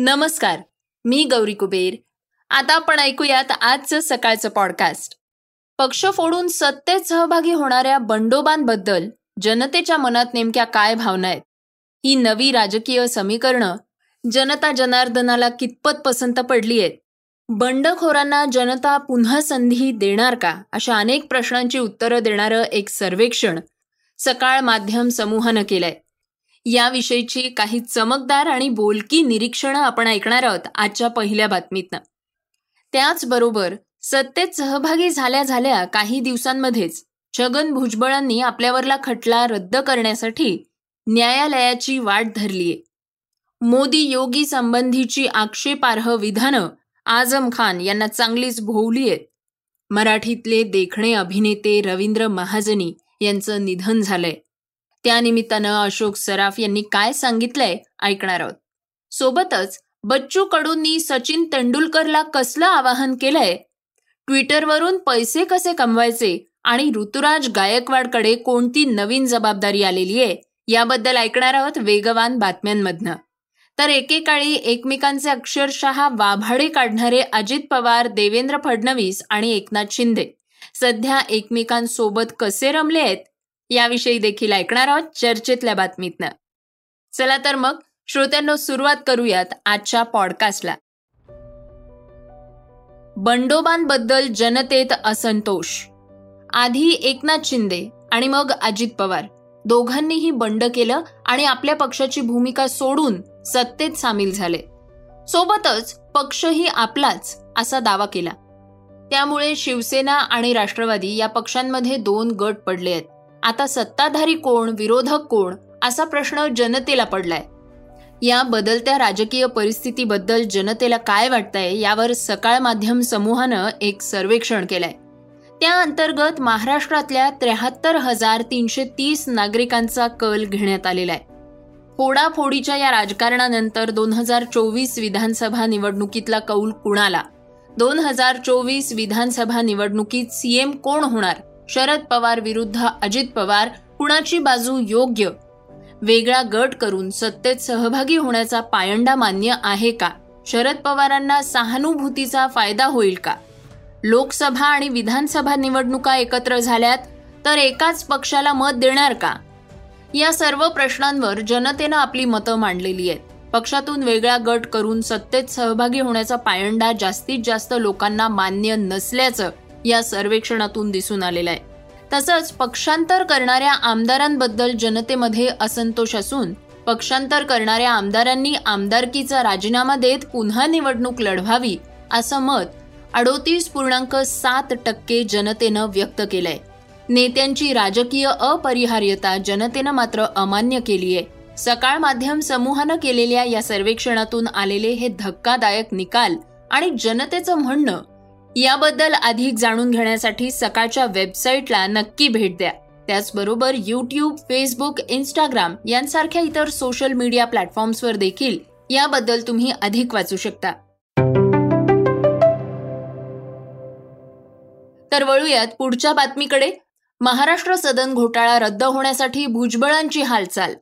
नमस्कार मी गौरी कुबेर. आता आपण ऐकूयात आजचं सकाळचं पॉडकास्ट पक्ष फोडून सत्तेत सहभागी होणाऱ्या बंडोबांबद्दल जनतेच्या मनात नेमक्या काय भावना आहेत? ही नवी राजकीय समीकरणं जनता जनार्दनाला कितपत पसंत पडली आहेत? बंडखोरांना जनता पुन्हा संधी देणार का? अशा अनेक प्रश्नांची उत्तरं देणारं एक सर्वेक्षण सकाळ माध्यम समूहानं केलंय. याविषयीची काही चमकदार आणि बोलकी निरीक्षणं आपण ऐकणार आहोत आजच्या पहिल्या बातमीतनं. त्याचबरोबर सत्तेत सहभागी झाल्या झाल्या काही दिवसांमध्येच छगन भुजबळांनी आपल्यावरला खटला रद्द करण्यासाठी न्यायालयाची वाट धरलीय. मोदी योगी संबंधीची आक्षेपार्ह विधानं आझम खान यांना चांगलीच भोवली आहेत मराठीतले देखणे अभिनेते रवींद्र महाजनी यांचं निधन झालंय. त्यानिमित्तानं अशोक सराफ यांनी काय सांगितलंय ऐकणार आहोत. सोबतच बच्चू कडूंनी सचिन तेंडुलकरला कसलं आवाहन केलंय? ट्विटरवरून पैसे कसे कमवायचे आणि ऋतुराज गायकवाडकडे कोणती नवीन जबाबदारी आलेली आहे याबद्दल ऐकणार आहोत वेगवान बातम्यांमधनं. तर एकेकाळी एकमेकांचे अक्षरशः वाभाडे काढणारे अजित पवार देवेंद्र फडणवीस आणि एकनाथ शिंदे सध्या एकमेकांसोबत कसे रमले आहेत याविषयी देखील ऐकणार आहोत चर्चेतल्या बातमीतनं. चला तर मग श्रोत्यांनो सुरुवात करूयात आजच्या पॉडकास्टला बंडोबांबद्दल जनतेत असंतोष. आधी एकनाथ शिंदे आणि मग अजित पवार. दोघांनीही बंड केलं आणि आपल्या पक्षाची भूमिका सोडून सत्तेत सामील झाले. सोबतच पक्षही आपलाच असा दावा केला. त्यामुळे शिवसेना आणि राष्ट्रवादी या पक्षांमध्ये दोन गट पडले आहेत. आता सत्ताधारी कोण विरोधक कोण असा प्रश्न जनतेला पडलाय. या बदलत्या राजकीय परिस्थितीबद्दल जनतेला काय वाटतंय यावर सकाळ माध्यम समूहानं एक सर्वेक्षण केलंय. त्या अंतर्गत महाराष्ट्रातल्या त्र्याहत्तर हजार तीनशे तीस नागरिकांचा कल घेण्यात आलेला आहे फोडाफोडीच्या या राजकारणानंतर दोन हजार चोवीस विधानसभा निवडणुकीतला कौल कुणाला? दोन हजार चोवीस विधानसभा निवडणुकीत सीएम कोण होणार? शरद पवार विरुद्ध अजित पवार कुणाची बाजू योग्य? वेगळा गट करून सत्तेत सहभागी होण्याचा पायंडा मान्य आहे का? शरद पवारांना सहानुभूतीचा फायदा होईल का? लोकसभा आणि विधानसभा निवडणुका एकत्र झाल्यात तर एकाच पक्षाला मत देणार का? या सर्व प्रश्नांवर जनतेनं आपली मतं मांडलेली आहेत. पक्षातून वेगळा गट करून सत्तेत सहभागी होण्याचा पायंडा जास्तीत जास्त लोकांना मान्य नसल्याचं या सर्वेक्षणातून दिसून आलेलं आहे. तसंच पक्षांतर करणाऱ्या आमदारांबद्दल जनतेमध्ये असंतोष असून पक्षांतर करणाऱ्या आमदारांनी आमदारकीचा राजीनामा देत पुन्हा निवडणूक लढवावी असं मत अडोतीस पूर्णांक सात टक्के जनतेनं व्यक्त केलंय. नेत्यांची राजकीय अपरिहार्यता जनतेनं मात्र अमान्य केली आहे. सकाळ माध्यम समूहानं केलेल्या या सर्वेक्षणातून आलेले हे धक्कादायक निकाल आणि जनतेचं म्हणणं याबद्दल अधिक जाणून घेण्यासाठी सकाळच्या वेबसाईटला नक्की भेट द्या. त्याचबरोबर यूट्यूब फेसबुक इंस्टाग्राम यांसारख्या इतर सोशल मीडिया प्लॅटफॉर्म्सवर देखील याबद्दल तुम्ही अधिक वाचू शकता. तर वळूयात पुढच्या बातमीकडे. महाराष्ट्र सदन घोटाळा रद्द होण्यासाठी भुजबळांची हालचाल.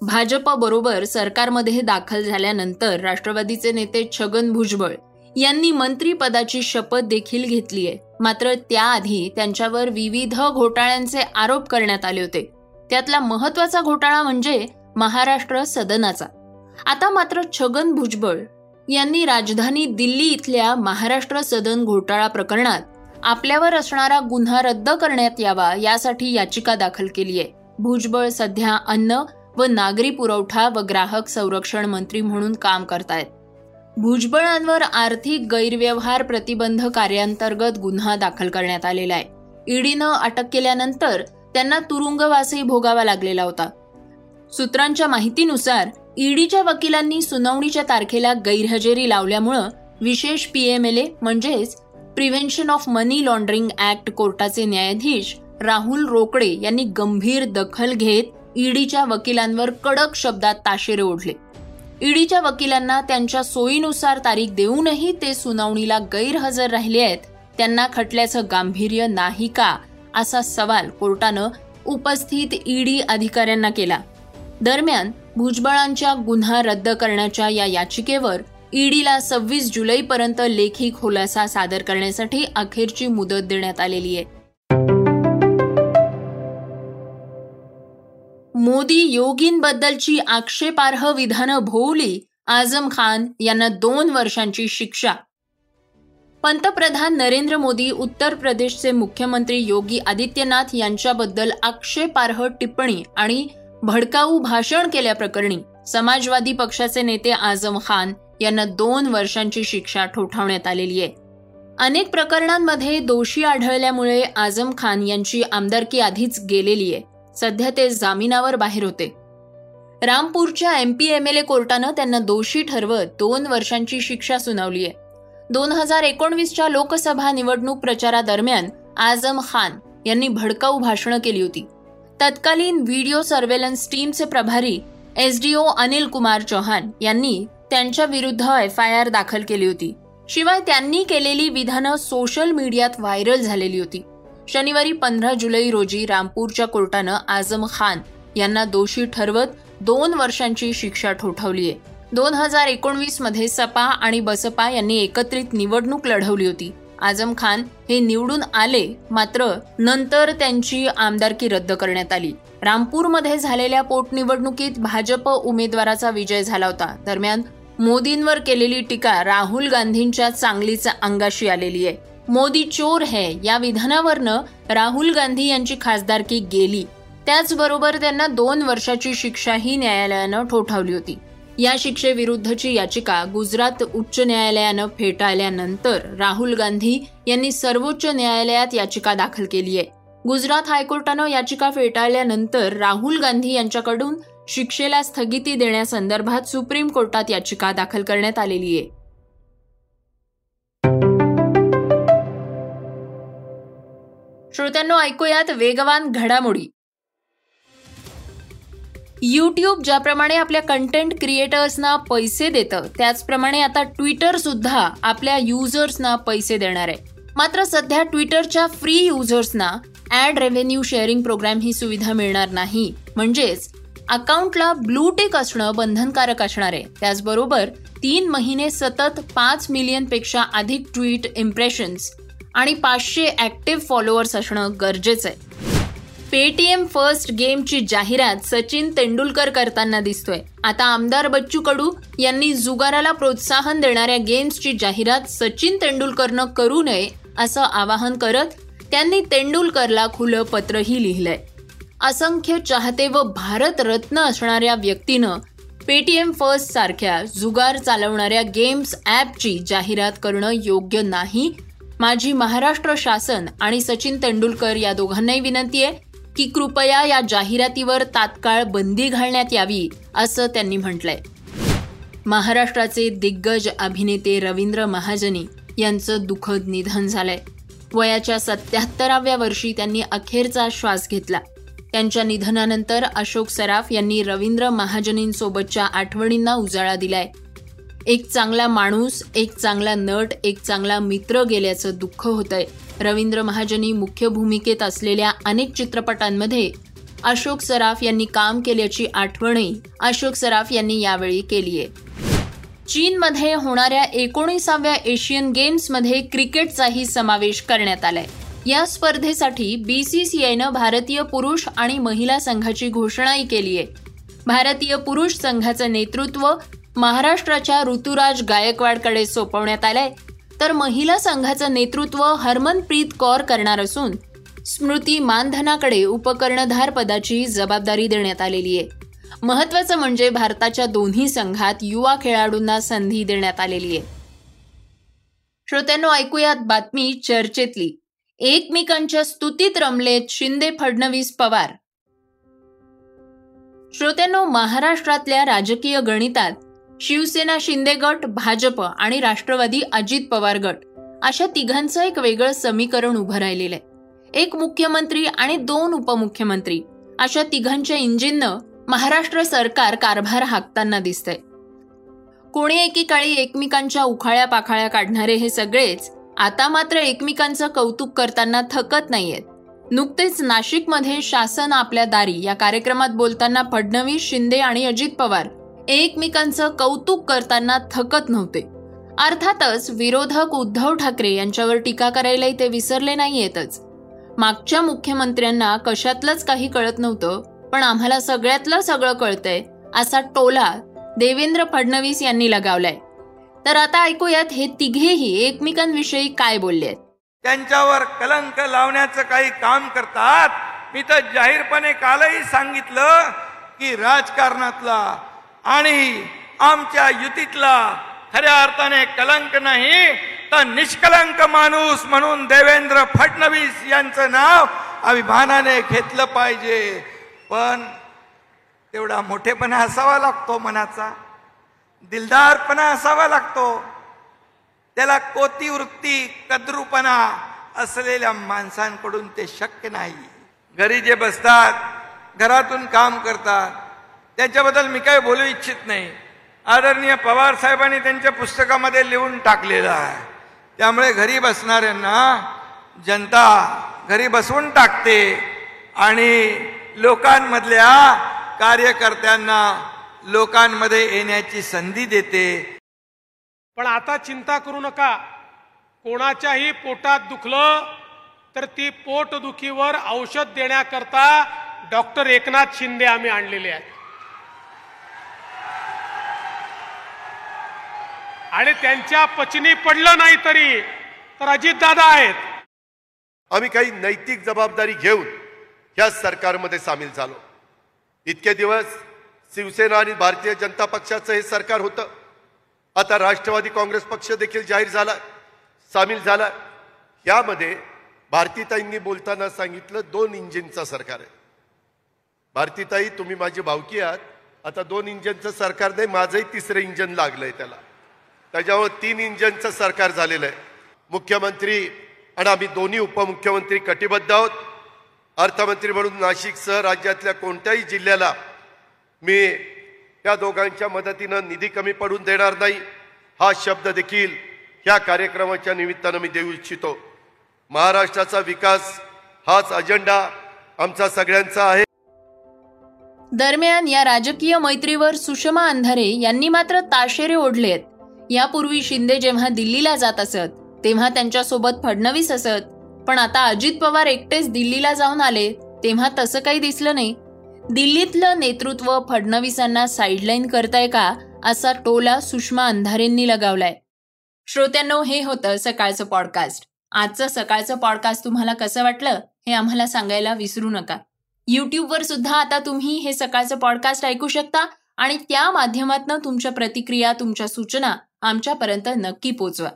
भाजप बरोबर सरकारमध्ये दाखल झाल्यानंतर राष्ट्रवादीचे नेते छगन भुजबळ यांनी मंत्रीपदाची शपथ देखील घेतली आहे मात्र त्याआधी त्यांच्यावर विविध घोटाळ्यांचे आरोप करण्यात आले होते. त्यातला महत्त्वाचा घोटाळा म्हणजे महाराष्ट्र सदनाचा. आता मात्र छगन भुजबळ यांनी राजधानी दिल्ली इथल्या महाराष्ट्र सदन घोटाळा प्रकरणात आपल्यावर असणारा गुन्हा रद्द करण्यात यावा यासाठी याचिका दाखल केली आहे भुजबळ सध्या अन्न व नागरी पुरवठा व ग्राहक संरक्षण मंत्री म्हणून काम करतायत. भुजबळांवर आर्थिक गैरव्यवहार प्रतिबंध कार्याअंतर्गत गुन्हा दाखल करण्यात आलेला आहे. ईडीनं अटक केल्यानंतर त्यांना तुरुंगवासही भोगावा लागलेला होता. सूत्रांच्या माहितीनुसार ईडीच्या वकिलांनी सुनावणीच्या तारखेला गैरहजेरी लावल्यामुळं विशेष पीएमएलए म्हणजेच prevention of money laundering act कोर्टाचे न्यायाधीश राहुल रोकडे यांनी गंभीर दखल घेत ईडीच्या वकिलांवर कडक शब्दात ताशेरे ओढले. ईडीच्या वकिलांना त्यांच्या सोयीनुसार तारीख देऊनही ते सुनावणीला गैरहजर राहिले आहेत. त्यांना खटल्याचं गांभीर्य नाही का? असा सवाल कोर्टानं उपस्थित ईडी अधिकाऱ्यांना केला. दरम्यान भुजबळांच्या गुन्हा रद्द करण्याच्या या याचिकेवर ईडीला सव्वीस जुलैपर्यंत लेखी खुलासा सादर करण्यासाठी अखेरची मुदत देण्यात आलेली आहे. मोदी योगींबद्दलची आक्षेपार्ह विधानं भोवली आझम खान यांना दोन वर्षांची शिक्षा. पंतप्रधान नरेंद्र मोदी उत्तर प्रदेशचे मुख्यमंत्री योगी आदित्यनाथ यांच्याबद्दल आक्षेपार्ह टिप्पणी आणि भडकाऊ भाषण केल्याप्रकरणी समाजवादी पक्षाचे नेते आझम खान यांना दोन वर्षांची शिक्षा ठोठावण्यात आलेली आहे. अनेक प्रकरणांमध्ये दोषी आढळल्यामुळे आझम खान यांची आमदारकी आधीच गेलेली आहे. सध्या ते जामिनावर बाहेर होते. रामपूरच्या M P M L A कोर्टानं त्यांना दोषी ठरवत दोन वर्षांची शिक्षा सुनावली आहे. दोन हजार एकोणवीसच्या लोकसभा निवडणूक प्रचारादरम्यान आझम खान यांनी भडकाऊ भाषणं केली होती. तत्कालीन व्हिडिओ सर्वेलन्स टीमचे प्रभारी S D O Anil Kumar Chauhan यांनी त्यांच्या विरुद्ध एफ आय आर दाखल केली होती. शिवाय त्यांनी केलेली विधानं सोशल मीडियात व्हायरल झालेली होती. शनिवारी पंधरा जुलै रोजी रामपूरच्या कोर्टानं आझम खान यांना दोषी ठरवत दोन वर्षांची शिक्षा ठोठावली आहे दोन हजार एकोणवीसमध्ये सपा आणि बसपा यांनी एकत्रित निवडणूक लढवली होती. आझम खान हे निवडून आले मात्र नंतर त्यांची आमदारकी रद्द करण्यात आली. रामपूरमध्ये झालेल्या पोटनिवडणुकीत भाजप उमेदवाराचा विजय झाला होता. दरम्यान मोदींवर केलेली टीका राहुल गांधींच्या चांगलीच अंगाशी आलेली आहे मोदी चोर है या विधानावरनं राहुल गांधी यांची खासदारकी गेली. त्याचबरोबर त्यांना दोन वर्षाची शिक्षाही न्यायालयानं ठोठावली होती. या शिक्षेविरुद्धची याचिका गुजरात उच्च न्यायालयानं फेटाळल्यानंतर राहुल गांधी यांनी सर्वोच्च न्यायालयात याचिका दाखल केली आहे. गुजरात हायकोर्टानं याचिका फेटाळल्यानंतर राहुल गांधी यांच्याकडून शिक्षेला स्थगिती देण्यासंदर्भात सुप्रीम कोर्टात याचिका दाखल करण्यात आलेली आहे. श्रोत्यांनो ऐकूयात वेगवान घडामोडी. यूट्यूब ज्याप्रमाणे आपल्या कंटेंट क्रिएटर्सना पैसे देतं त्याचप्रमाणे आता ट्विटर सुद्धा आपल्या युजर्सना पैसे देणार आहे. मात्र सध्या ट्विटरच्या फ्री युजर्सना ऍड रेव्हेन्यू शेअरिंग प्रोग्राम ही सुविधा मिळणार नाही. म्हणजेच अकाउंटला ब्लू टेक असणं बंधनकारक असणार आहे. त्याचबरोबर तीन महिने सतत पाच मिलियनपेक्षा अधिक ट्विट इम्प्रेशन्स आणि पाचशे ऍक्टिव्ह फॉलोअर्स असणं गरजेचं आहे. पेटीएम फर्स्ट गेमची जाहिरात सचिन तेंडुलकर करताना दिसतोय. आता आमदार बच्चू कडू यांनी जुगाराला प्रोत्साहन देणाऱ्या गेम्सची जाहिरात सचिन तेंडुलकरनं करू नये असं आवाहन करत त्यांनी तेंडुलकरला खुलं पत्रही लिहिलंय. असंख्य चाहते व भारतरत्न असणाऱ्या व्यक्तीनं पेटीएम फर्स्ट सारख्या जुगार चालवणाऱ्या गेम्स ॲपची जाहिरात करणं योग्य नाही माझी महाराष्ट्र शासन आणि सचिन तेंडुलकर या दोघांनाही विनंती आहे की कृपया या जाहिरातीवर तात्काळ बंदी घालण्यात यावी असं त्यांनी म्हटलंय. महाराष्ट्राचे दिग्गज अभिनेते रवींद्र महाजनी यांचं दुःखद निधन झालंय. वयाच्या सत्याहत्तराव्या वर्षी त्यांनी अखेरचा श्वास घेतला. त्यांच्या निधनानंतर अशोक सराफ यांनी रवींद्र महाजनींसोबतच्या आठवणींना उजाळा दिलाय. एक चांगला माणूस एक चांगला नट एक चांगला मित्र गेल्याचं दुःख होतंय. रवींद्र महाजनी मुख्य भूमिकेत असलेल्या अनेक चित्रपटांमध्ये अशोक सराफ यांनी काम केल्याची आठवणही अशोक सराफ यांनी यावेळी केली आहे चीनमध्ये होणाऱ्या एकोणीसाव्या एशियन गेम्समध्ये क्रिकेटचाही समावेश करण्यात आलाय. या स्पर्धेसाठी बीसीसीआयनं भारतीय पुरुष आणि महिला संघाची घोषणाही केली आहे भारतीय पुरुष संघाचं नेतृत्व महाराष्ट्राच्या ऋतुराज गायकवाडकडे सोपवण्यात आलंय. तर महिला संघाचं नेतृत्व हरमनप्रीत कौर करणार असून स्मृती मानधनाकडे उपकर्णधार पदाची जबाबदारी देण्यात आलेली आहे. महत्वाचं म्हणजे भारताच्या दोन्ही संघात युवा खेळाडूंना संधी देण्यात आलेली आहे. श्रोत्यांनो ऐकूयात बातमी चर्चेतली. एकमेकांच्या स्तुतीत रमलेत शिंदे फडणवीस पवार. श्रोत्यांनो महाराष्ट्रातल्या राजकीय गणितात शिवसेना शिंदे गट भाजप आणि राष्ट्रवादी अजित पवार गट अशा तिघांचं एक वेगळं समीकरण उभं राहिलेलं आहे. एक मुख्यमंत्री आणि दोन उपमुख्यमंत्री अशा तिघांच्या इंजिननं महाराष्ट्र सरकार कारभार हाकताना दिसतंय. कोणी एकेकाळी एकमेकांच्या उखाळ्या पाखाळ्या काढणारे हे सगळेच आता मात्र एकमेकांचं कौतुक करताना थकत नाहीयेत. नुकतेच नाशिकमध्ये शासन आपल्या दारी या कार्यक्रमात बोलताना फडणवीस शिंदे आणि अजित पवार एकमेकांचं कौतुक करताना थकत नव्हते. अर्थातच विरोधक उद्धव ठाकरे यांच्यावर टीका करायलाही ते विसरले नाहीयेतच. मागच्या मुख्यमंत्र्यांना कशातलंच काही कळत नव्हतं पण आम्हाला सगळ्यातलं सगळं कळतंय असा टोला देवेंद्र फडणवीस यांनी लगावलाय. तर आता ऐकूयात हे तिघेही एकमेकांविषयी काय बोलले आहेत. त्यांच्यावर कलंक लावण्याचं काही काम करतात. मी तर जाहीरपणे कालही सांगितलं की राजकारणातला आणि आमच्या युतीतला खऱ्या अर्थाने कलंक नाही तर निष्कलंक माणूस म्हणून देवेंद्र फडणवीस यांचं नाव अभिमानाने घेतलं पाहिजे. पण तेवढा मोठेपणा असावा लागतो मनाचा दिलदारपणा असावा लागतो. त्याला कोती वृत्ती कद्रूपणा असलेल्या माणसांकडून ते शक्य नाही. घरी जे बसतात घरातून काम करतात त्याच्याबद्दल मी काही बोलू इच्छित नाही. आदरणीय पवार साहेबांनी त्यांच्या पुस्तकामध्ये लिहून टाकलेलं आहे. त्यामुळे घरी बसणाऱ्यांना जनता घरी बसवून टाकते आणि लोकांमधल्या कार्यकर्त्यांना लोकांमध्ये येण्याची संधी देते. पण आता चिंता करू नका. कोणाच्याही पोटात दुखलं तर ती पोटदुखीवर औषध देण्याकरता डॉक्टर एकनाथ शिंदे आम्ही आणलेले आहेत. आणि त्यांच्या पचनी पडलं नाही तरी तर अजितदादा आहेत. आम्ही काही नैतिक जबाबदारी घेऊन या सरकारमध्ये सामील झालो. इतके दिवस शिवसेना आणि भारतीय जनता पक्षाचं हे सरकार होतं. आता राष्ट्रवादी काँग्रेस पक्ष देखील जाहीर झाला सामील झाला. यामध्ये भारतीताईंनी बोलताना सांगितलं दोन इंजिनचं सरकार आहे. भारतीताई तुम्ही माझी भावकी आहात. आता दोन इंजिनचं सरकार नाही माझंही तिसरं इंजन लागलंय त्याला. त्याच्यामुळे तीन इंजनचं सरकार झालेलं आहे. मुख्यमंत्री आणि आम्ही दोन्ही उपमुख्यमंत्री कटिबद्ध आहोत. अर्थमंत्री म्हणून नाशिकसह राज्यातल्या कोणत्याही जिल्ह्याला मी या दोघांच्या मदतीनं निधी कमी पडून देणार नाही. हा शब्द देखील या कार्यक्रमाच्या निमित्तानं मी देऊ इच्छितो. महाराष्ट्राचा विकास हाच अजेंडा आमचा सगळ्यांचा आहे. दरम्यान या राजकीय मैत्रीवर सुषमा अंधारे यांनी मात्र ताशेरे ओढले आहेत यापूर्वी शिंदे जेव्हा दिल्लीला जात असत तेव्हा त्यांच्यासोबत फडणवीस असत. पण आता अजित पवार एकटेच दिल्लीला जाऊन आले तेव्हा तसं काही दिसलं नाही. दिल्लीतलं नेतृत्व फडणवीसांना साईडलाईन करताय का असा टोला सुषमा अंधारेंनी लगावलाय. श्रोत्यांनो हे होतं सकाळचं पॉडकास्ट आजचं सकाळचं पॉडकास्ट तुम्हाला कसं वाटलं हे आम्हाला सांगायला विसरू नका. युट्यूबवर सुद्धा आता तुम्ही हे सकाळचं पॉडकास्ट ऐकू शकता आणि त्या माध्यमातून तुमच्या प्रतिक्रिया तुमच्या सूचना आमच्यापर्यंत नक्की पोचवा.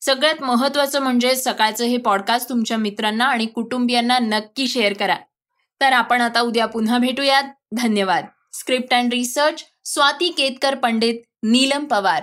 सगळ्यात महत्वाचं म्हणजे सकाळचं हे पॉडकास्ट तुमच्या मित्रांना आणि कुटुंबियांना नक्की शेअर करा. तर आपण आता उद्या पुन्हा भेटूयात. धन्यवाद. Script and research Swati Ketkar Pandit Neelam Pawar.